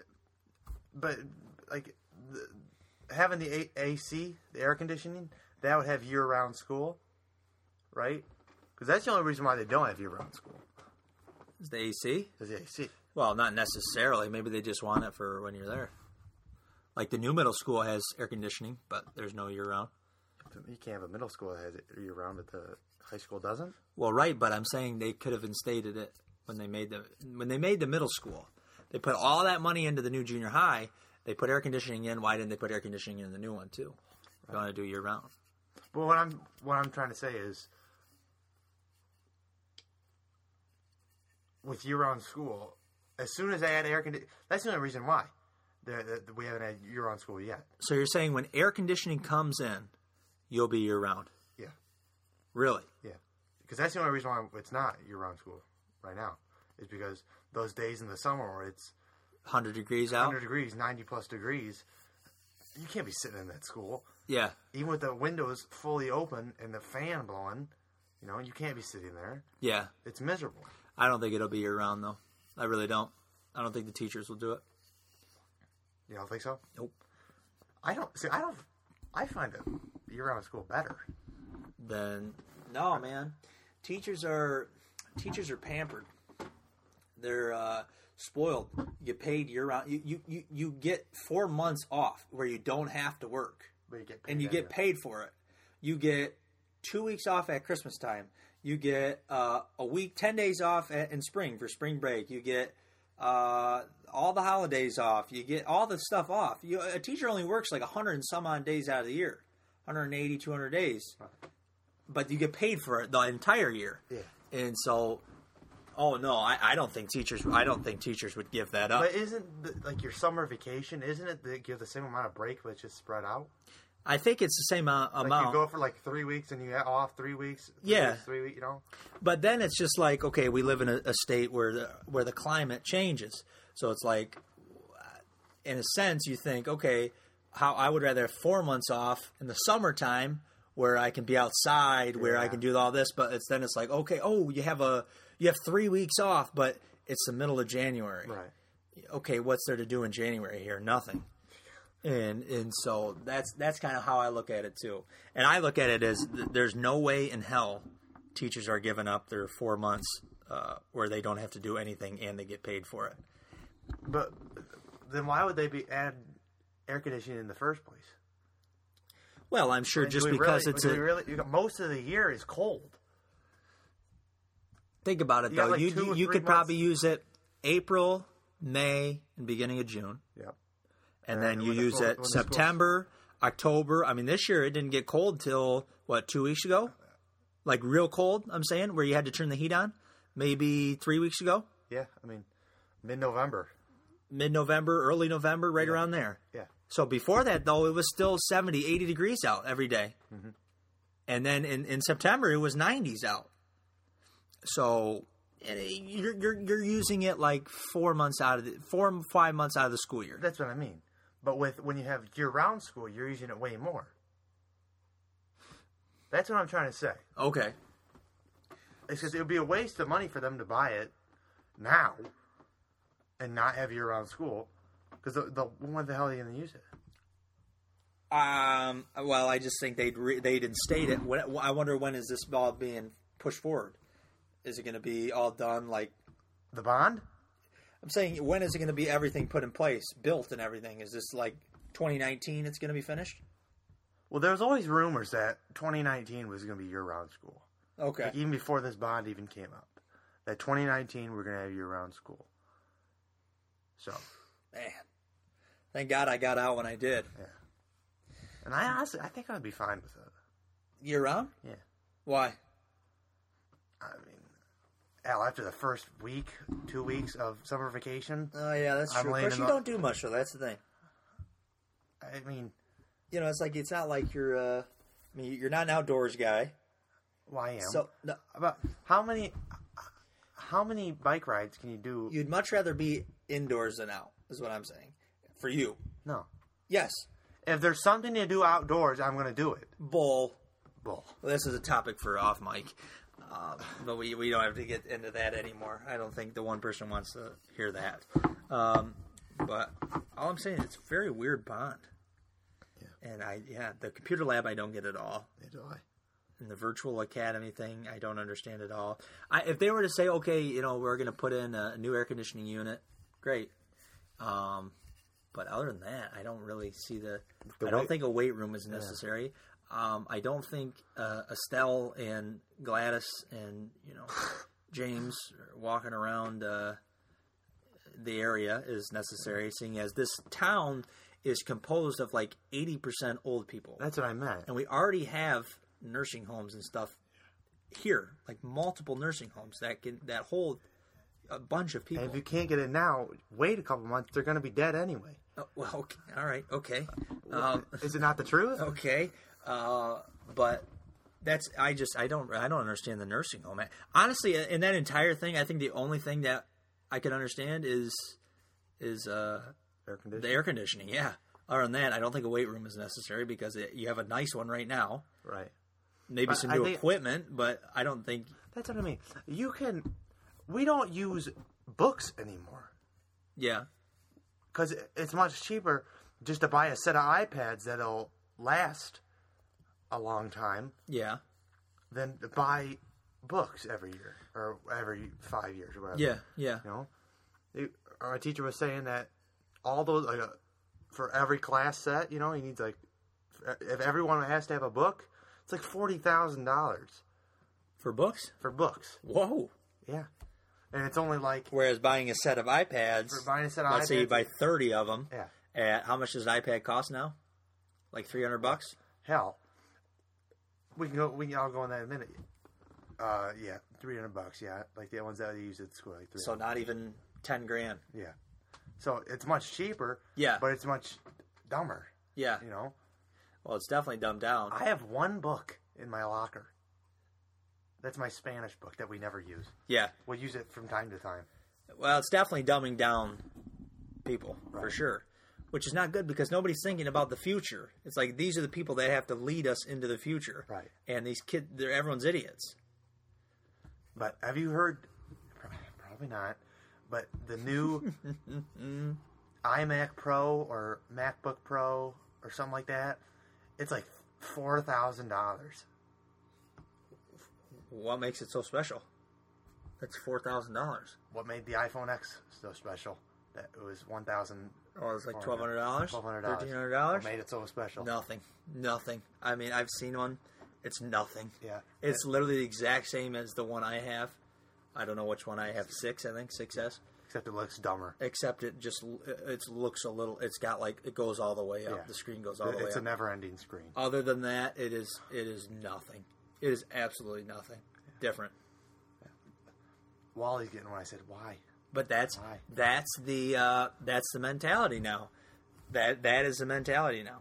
but like having the A- AC, the air conditioning, that would have year-round school, right? Because that's the only reason why they don't have year-round school Is the AC? is the AC. Well, not necessarily. Maybe they just want it for when you're there. Like the new middle school has air conditioning, but there's no year round. You can't have a middle school that has it year-round, but the high school doesn't. Well, right, but I'm saying they could have instated it when they made the when they made the middle school. They put all that money into the new junior high. They put air conditioning in. Why didn't they put air conditioning in the new one too? They want to do year round. But what I'm what I'm trying to say is, with year-round school, as soon as they add air conditioning, that's the only reason why the, the, we haven't had year-round school yet. So you're saying when air conditioning comes in, you'll be year round. Yeah, Really? yeah, because that's the only reason why it's not year-round school right now is because those days in the summer where it's 100 degrees out? 100 degrees, 90 plus degrees, you can't be sitting in that school Yeah. even with the windows fully open and the fan blowing. You know, you can't be sitting there. Yeah. It's miserable. I don't think it'll be year round though. I really don't. I don't think the teachers will do it. You don't think so? Nope. I don't see. I don't. I find it year-round school better. Then no, man. Teachers are teachers are pampered. They're uh, spoiled. You get paid year round. You, you you you get four months off where you don't have to work, But you get paid and you get paid for it. You get two weeks off at Christmas time. You get uh, a week, ten days off at, in spring for spring break. You get uh, all the holidays off. You get all the stuff off. You, a teacher only works like 100 and some odd days out of the year 180, 200 days. But you get paid for it the entire year. Yeah. And so, oh no, I, I don't think teachers. I don't think teachers would give that up. But isn't the, like your summer vacation? Isn't it that you have the same amount of break, but it's just spread out? I think it's the same uh, Like amount. you go for like three weeks and you have off three weeks. three Yeah. weeks, three weeks. You know. But then it's just like okay, we live in a, a state where the where the climate changes. So it's like, in a sense, you think okay, how I would rather have four months off in the summertime where I can be outside, where I can do all this. But it's then it's like okay, oh, you have a you have three weeks off, but it's the middle of January. Right. okay, what's there to do in January here? Nothing. And and so that's that's kind of how I look at it too. And I look at it as th- there's no way in hell teachers are giving up their four months uh, where they don't have to do anything and they get paid for it. But then why would they be add air conditioning in the first place? Well, I'm sure just because really, it's a really most of the year is cold. Think about it You though. like you you, or you three could probably use it April, May, and beginning of June. Yep. and And then you use school- it when the schools- September, October. I mean, this year it didn't get cold till what two weeks ago, like real cold. I'm saying where you had to turn the heat on, maybe three weeks ago, Yeah. I mean, mid-November. mid November, early November, right around there. Yeah. So before that though, it was still 70, 80 degrees out every day. Mm-hmm. and then in, in September it was 90s out. So you're, you're you're using it like four months out of the four five months out of the school year. That's what I mean. But with when you have year-round school, you're using it way more. That's what I'm trying to say. Okay. It's because it would be a waste of money for them to buy it now and not have year-round school. Because the, the when the hell are you going to use it? Um. Well, I just think they'd re- they'd instate it. When, I wonder when is this ball being pushed forward? Is it going to be all done? Like The bond? I'm saying, when is it going to be everything put in place, built, and everything? Is this like 2019? It's going to be finished. Well, there's always rumors that 2019 was going to be year-round school. Okay. Like even before this bond even came up, that 2019 we're going to have year-round school. So Man, Thank God I got out when I did. Yeah. And I honestly, I think I'd be fine with it. Year round? Yeah. Why? I mean, hell, after the first week, two weeks of summer vacation, Oh yeah, that's I'm true. Of course, you the- don't do much though. That's the thing. I mean, You know, it's like it's not like you're. Uh, I mean, you're not an outdoors guy. why am? So no, about how many, how many bike rides can you do? you'd much rather be indoors than out. Is what I'm saying. For you, no. yes. If there's something to do outdoors, I'm going to do it. Bull. Bull. Well, this is a topic for off mic, um, but we we don't have to get into that anymore. I don't think the one person wants to hear that. Um, but all I'm saying, it's a very weird bond. Yeah. And I, yeah, the computer lab I don't get at all. Do I? and the virtual academy thing I don't understand at all. I, if they were to say, okay, you know, we're going to put in a new air conditioning unit, great. Um, but other than that, I don't really see the. The I don't weight- think a weight room is necessary. Um, I don't think uh, Estelle and Gladys and you know (laughs) James walking around uh, the area is necessary, seeing as this town is composed of like eighty percent old people That's what I meant. and we already have nursing homes and stuff here, like multiple nursing homes that can that hold a bunch of people. And if you can't get it now, wait a couple months. They're going to be dead anyway. Oh, well, okay, all right, okay, um, Is it not the truth? (laughs) okay, uh, but that's I just I don't I don't understand the nursing home. Honestly, in that entire thing, I think the only thing that I can understand is is uh, Air conditioning. the air conditioning. Yeah. Other than that, I don't think a weight room is necessary because it, you have a nice one right now. Right. Maybe But some new think- equipment, but I don't think That's what I mean. You can. We don't use books anymore yeah. because it's much cheaper just to buy a set of iPads that'll last a long time Yeah. than to buy books every year or every five years or whatever. Yeah, yeah. You know, They- our teacher was saying that all those like uh, for every class set, you know, he needs like if everyone has to have a book, it's like forty thousand dollars For books? for books. Whoa. Yeah, and it's only like Whereas buying a set of iPads, For buying a set of let's say you iPads- buy 30 of them, yeah, at how much does an iPad cost now? Like 300 bucks? hell. We can go. We can all go on that in a minute. Uh, yeah, three hundred bucks. Yeah, like the ones that I use at school. Like three. So not even 10 grand. yeah, so it's much cheaper. Yeah. but it's much dumber. Yeah. You know, Well, it's definitely dumbed down. I have one book in my locker. That's my Spanish book that we never use. Yeah. We'll use it from time to time. Well, it's definitely dumbing down people for sure, which is not good because nobody's thinking about the future. It's like these are the people that have to lead us into the future. Right. And these kids, they're everyone's idiots. But have you heard? Probably not. But the new (laughs) iMac Pro or MacBook Pro or something like that, it's like four thousand dollars. What makes it so special? That's four thousand dollars. What made the iPhone X so special? That it was one thousand. Oh, it's like oh, twelve hundred dollars, Twelve hundred thirteen hundred What dollars. made it so special? Nothing, nothing. I mean, I've seen one. It's nothing. Yeah. It's literally the exact same as the one I have. I don't know which one I have. Six, I think, six S. Except it looks dumber. Except it just it looks a little. It's got like it goes all the way up. Yeah. The screen goes all the way It's a never-ending screen. Other than that, it is it is nothing. It is absolutely nothing. Different. Wally's getting when I said why. But that's Why? that's the uh, that's the mentality now. That that is the mentality now.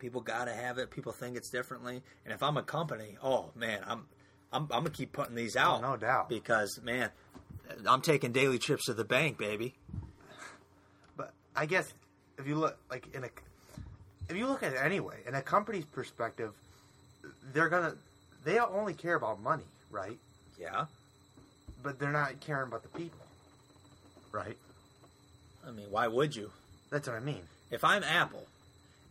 People got to have it. People think it's differently. And if I'm a company, oh man, I'm I'm, I'm gonna keep putting these out. Oh, no doubt. Because man, I'm taking daily trips to the bank, baby. But I guess if you look like in a, if you look at it anyway, in a company's perspective, they're gonna they only care about money, right? Yeah. But they're not caring about the people, right? I mean, why would you? That's what I mean. if I'm Apple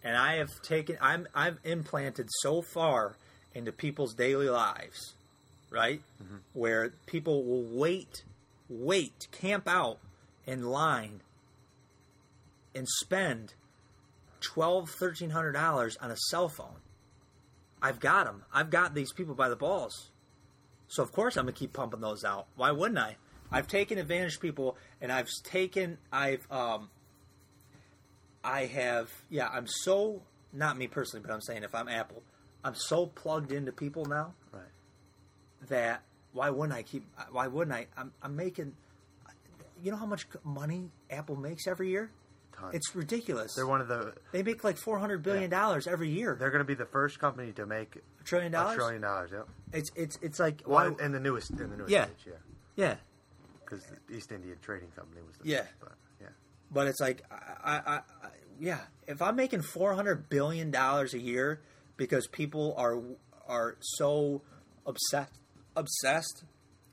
and I have taken I'm I've implanted so far into people's daily lives, right? Mm-hmm. Where people will wait, wait, camp out in line and spend twelve, thirteen hundred dollars on a cell phone. I've got them. I've got these people by the balls. So of course I'm gonna keep pumping those out. Why wouldn't I? I've taken advantage of people, and I've taken, I've um, I have yeah, I'm so not me personally, but I'm saying if I'm Apple, I'm so plugged into people now Right. that why wouldn't I keep? Why wouldn't I? I'm, I'm making. You know how much money Apple makes every year? Tons. It's ridiculous. They're one of the. they make like four hundred billion dollars every year. They're going to be the first company to make a trillion dollars. a trillion dollars. Yep. It's it's it's like Well, why? in the newest, in the newest Yeah. age, yeah. yeah, Because the East India Trading Company was the Yeah. first, but yeah. but it's like I, I, I, yeah. If I'm making four hundred billion dollars a year because people are are so obsessed obsessed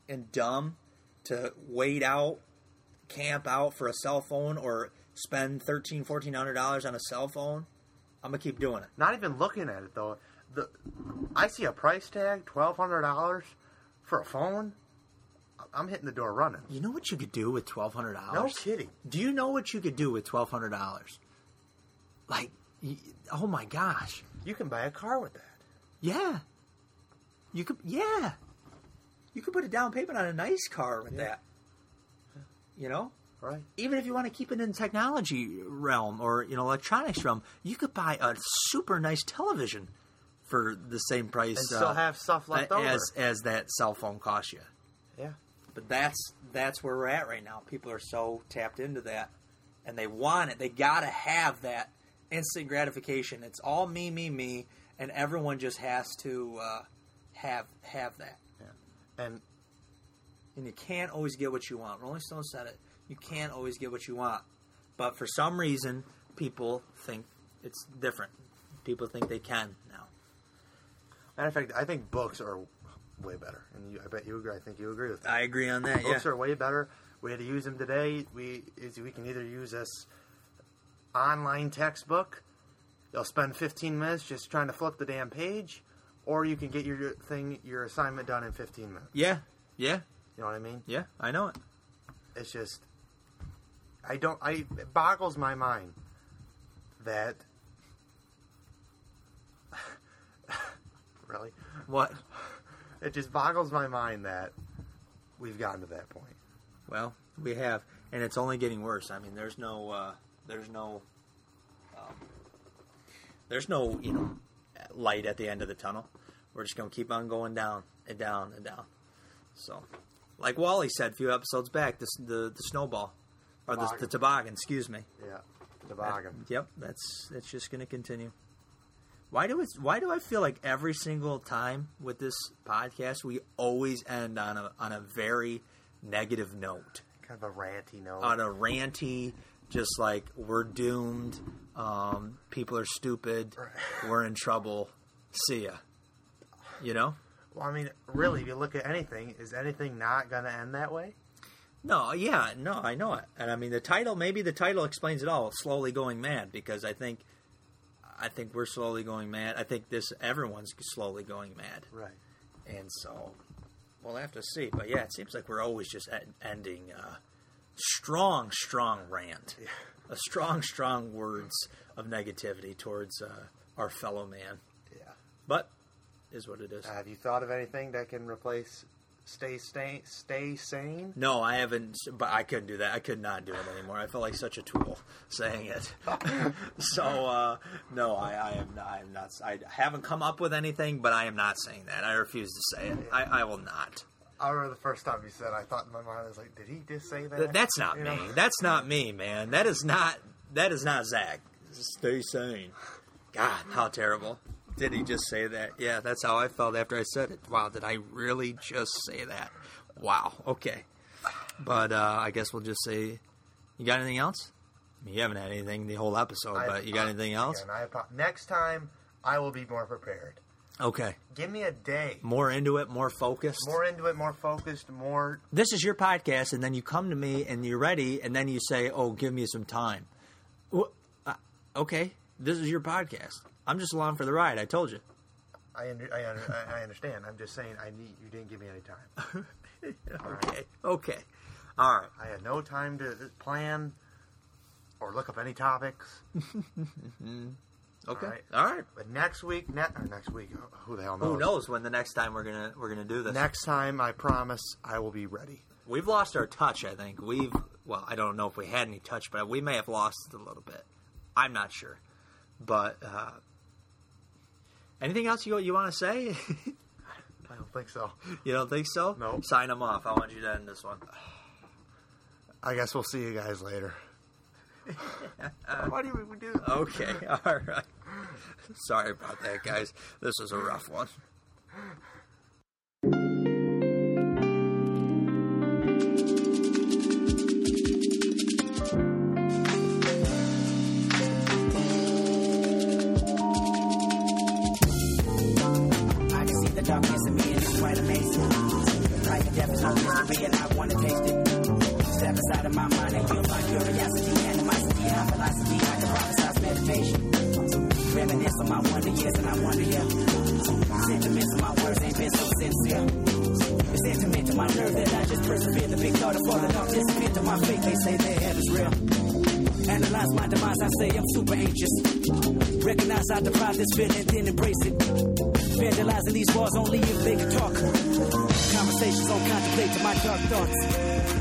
and dumb to wait out, camp out for a cell phone or spend thirteen fourteen hundred dollars on a cell phone, I'm gonna keep doing it. Not even looking at it though. The I see a price tag twelve hundred dollars for a phone. I'm hitting the door running. You know what you could do with twelve hundred dollars? No kidding. Do you know what you could do with twelve hundred dollars? Like, oh my gosh, You can buy a car with that. yeah. You could, yeah. You could put a down payment on a nice car with Yeah. that. You know, Right. even if you want to keep it in the technology realm or you know electronics realm, you could buy a super nice television for the same price And still uh, have stuff left over. as as that cell phone costs you. But that's that's where we're at right now. People are so tapped into that, and they want it. They gotta have that instant gratification. It's all me, me, me, and everyone just has to uh, have have that. Yeah. And And you can't always get what you want. Rolling Stone said it. You can't always get what you want, but for some reason, people think it's different. People think they can now. matter of fact, I think books are way better. And you, I bet you agree. I think you agree with that. I agree on that. Books yeah. are way better. We had to use them today. We is we can either use this online textbook. You'll spend 15 minutes just trying to flip the damn page, or you can get your thing, your assignment done in 15 minutes. yeah, yeah, You know what I mean? yeah. I know it. It's just, I don't. I it boggles my mind that. (laughs) really, What? It just boggles my mind that we've gotten to that point. Well, we have, and it's only getting worse. I mean, there's no, uh, there's no, um, there's no, you know, light at the end of the tunnel. We're just gonna keep on going down and down and down. So, like Wally said a few episodes back, this the the snowball or the, the Toboggan. toboggan. Excuse me. Yeah, toboggan. Yep, that's it's just gonna continue. Why do it? Why do I feel like every single time with this podcast we always end on a on a very negative note? kind of a ranty note. on a ranty, just like we're doomed, um, people are stupid, we're in trouble. See ya. You know? Well, I mean, really, if you look at anything, is anything not going to end that way? No, yeah, no, I know it, and I mean the title. Maybe the title explains it all. Slowly going mad because I think, I think we're slowly going mad. I think this everyone's slowly going mad, Right. and so we'll have to see. But yeah, it seems like we're always just ending uh, strong, strong rant, a strong, strong words of negativity towards uh, our fellow man. Yeah. But is what it is. Have you thought of anything that can replace stay stay stay sane? No, I haven't. But I couldn't do that. I could not do it anymore. I felt like such a tool (laughs) saying it. (laughs) so uh, no, I, I am. Not, I am not. I haven't come up with anything, but I am not saying that. I refuse to say it. I, I will not. I remember the first time you said. I thought in my mind, I was like, did he just say that? Th- that's not You me. know? That's not me, man. That is not. That is not Zach. Stay sane. God, how terrible. Did he just say that? Yeah, that's how I felt after I said it. Wow, did I really just say that? Wow. Okay. But uh, I guess we'll just say, you got anything else? I mean, you haven't had anything the whole episode, I- but you got anything else? Again, I next time, I will be more prepared. Okay. Give me a day. More into it, more focused. More into it, more focused, more. this is your podcast, and then you come to me and you're ready, and then you say, "Oh, give me some time." Wh- uh, okay, this is your podcast. I'm just along for the ride. I told you. I under, I, under, I- understand. I'm just saying. I need. You didn't give me any time. (laughs) Okay, okay, all right. I had no time to plan or look up any topics. (laughs) Okay, All right. all right. But next week, ne- or next week, who the hell knows? Who knows when the next time we're gonna we're gonna do this? Next time, I promise, I will be ready. We've lost our touch. I think we've. Well, I don't know if we had any touch, but we may have lost a little bit. I'm not sure, but uh, anything else you you want to say? I don't think so. you don't think so? No. Sign them off. I want you to end this one. I guess we'll see you guys later. Why do we do? Okay. (laughs) All right. Sorry about that, guys. This was a rough one. No mystery and I wanna taste it. Step inside of my mind and you'll find curiosity, animosity, high philosophy. I can prophesize meditation. Reminisce on my wonder years and I wonder, yeah. Sentiments of my words ain't been so sincere. It's intimate to my nerve that I just persevere. The big thought of falling off disappeared to my faith. They say their head is real. Analyze my demise, I say I'm super anxious. Recognize I deprive this feeling, then embrace it. Vandalizing these walls only if they can talk. Conversations don't contemplate to my dark thoughts.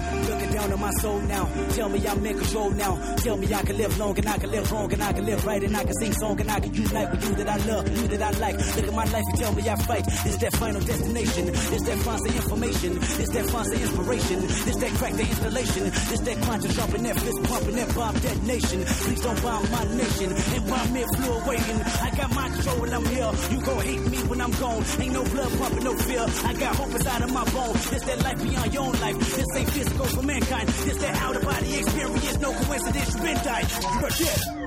Down on my soul now. Tell me I'm in control now. Tell me I can live long and I can live wrong and I can live right and I can sing song and I can unite with you that I love, you that I like. Look at my life and tell me I fight. Is that final destination? Is that fancy information? Is that fancy inspiration? Is that crack the installation? Is that quantum jumping, that fist pumping, that bomb detonation? Please don't bomb my nation and bomb me flew awaiting. I got my control when I'm here. You gon' hate me when I'm gone. Ain't no blood pumping, no fear. I got hope inside of my bones. It's that life beyond your own life. This ain't physical for mankind. This that out of body experience. No coincidence, you've been died. You're dead.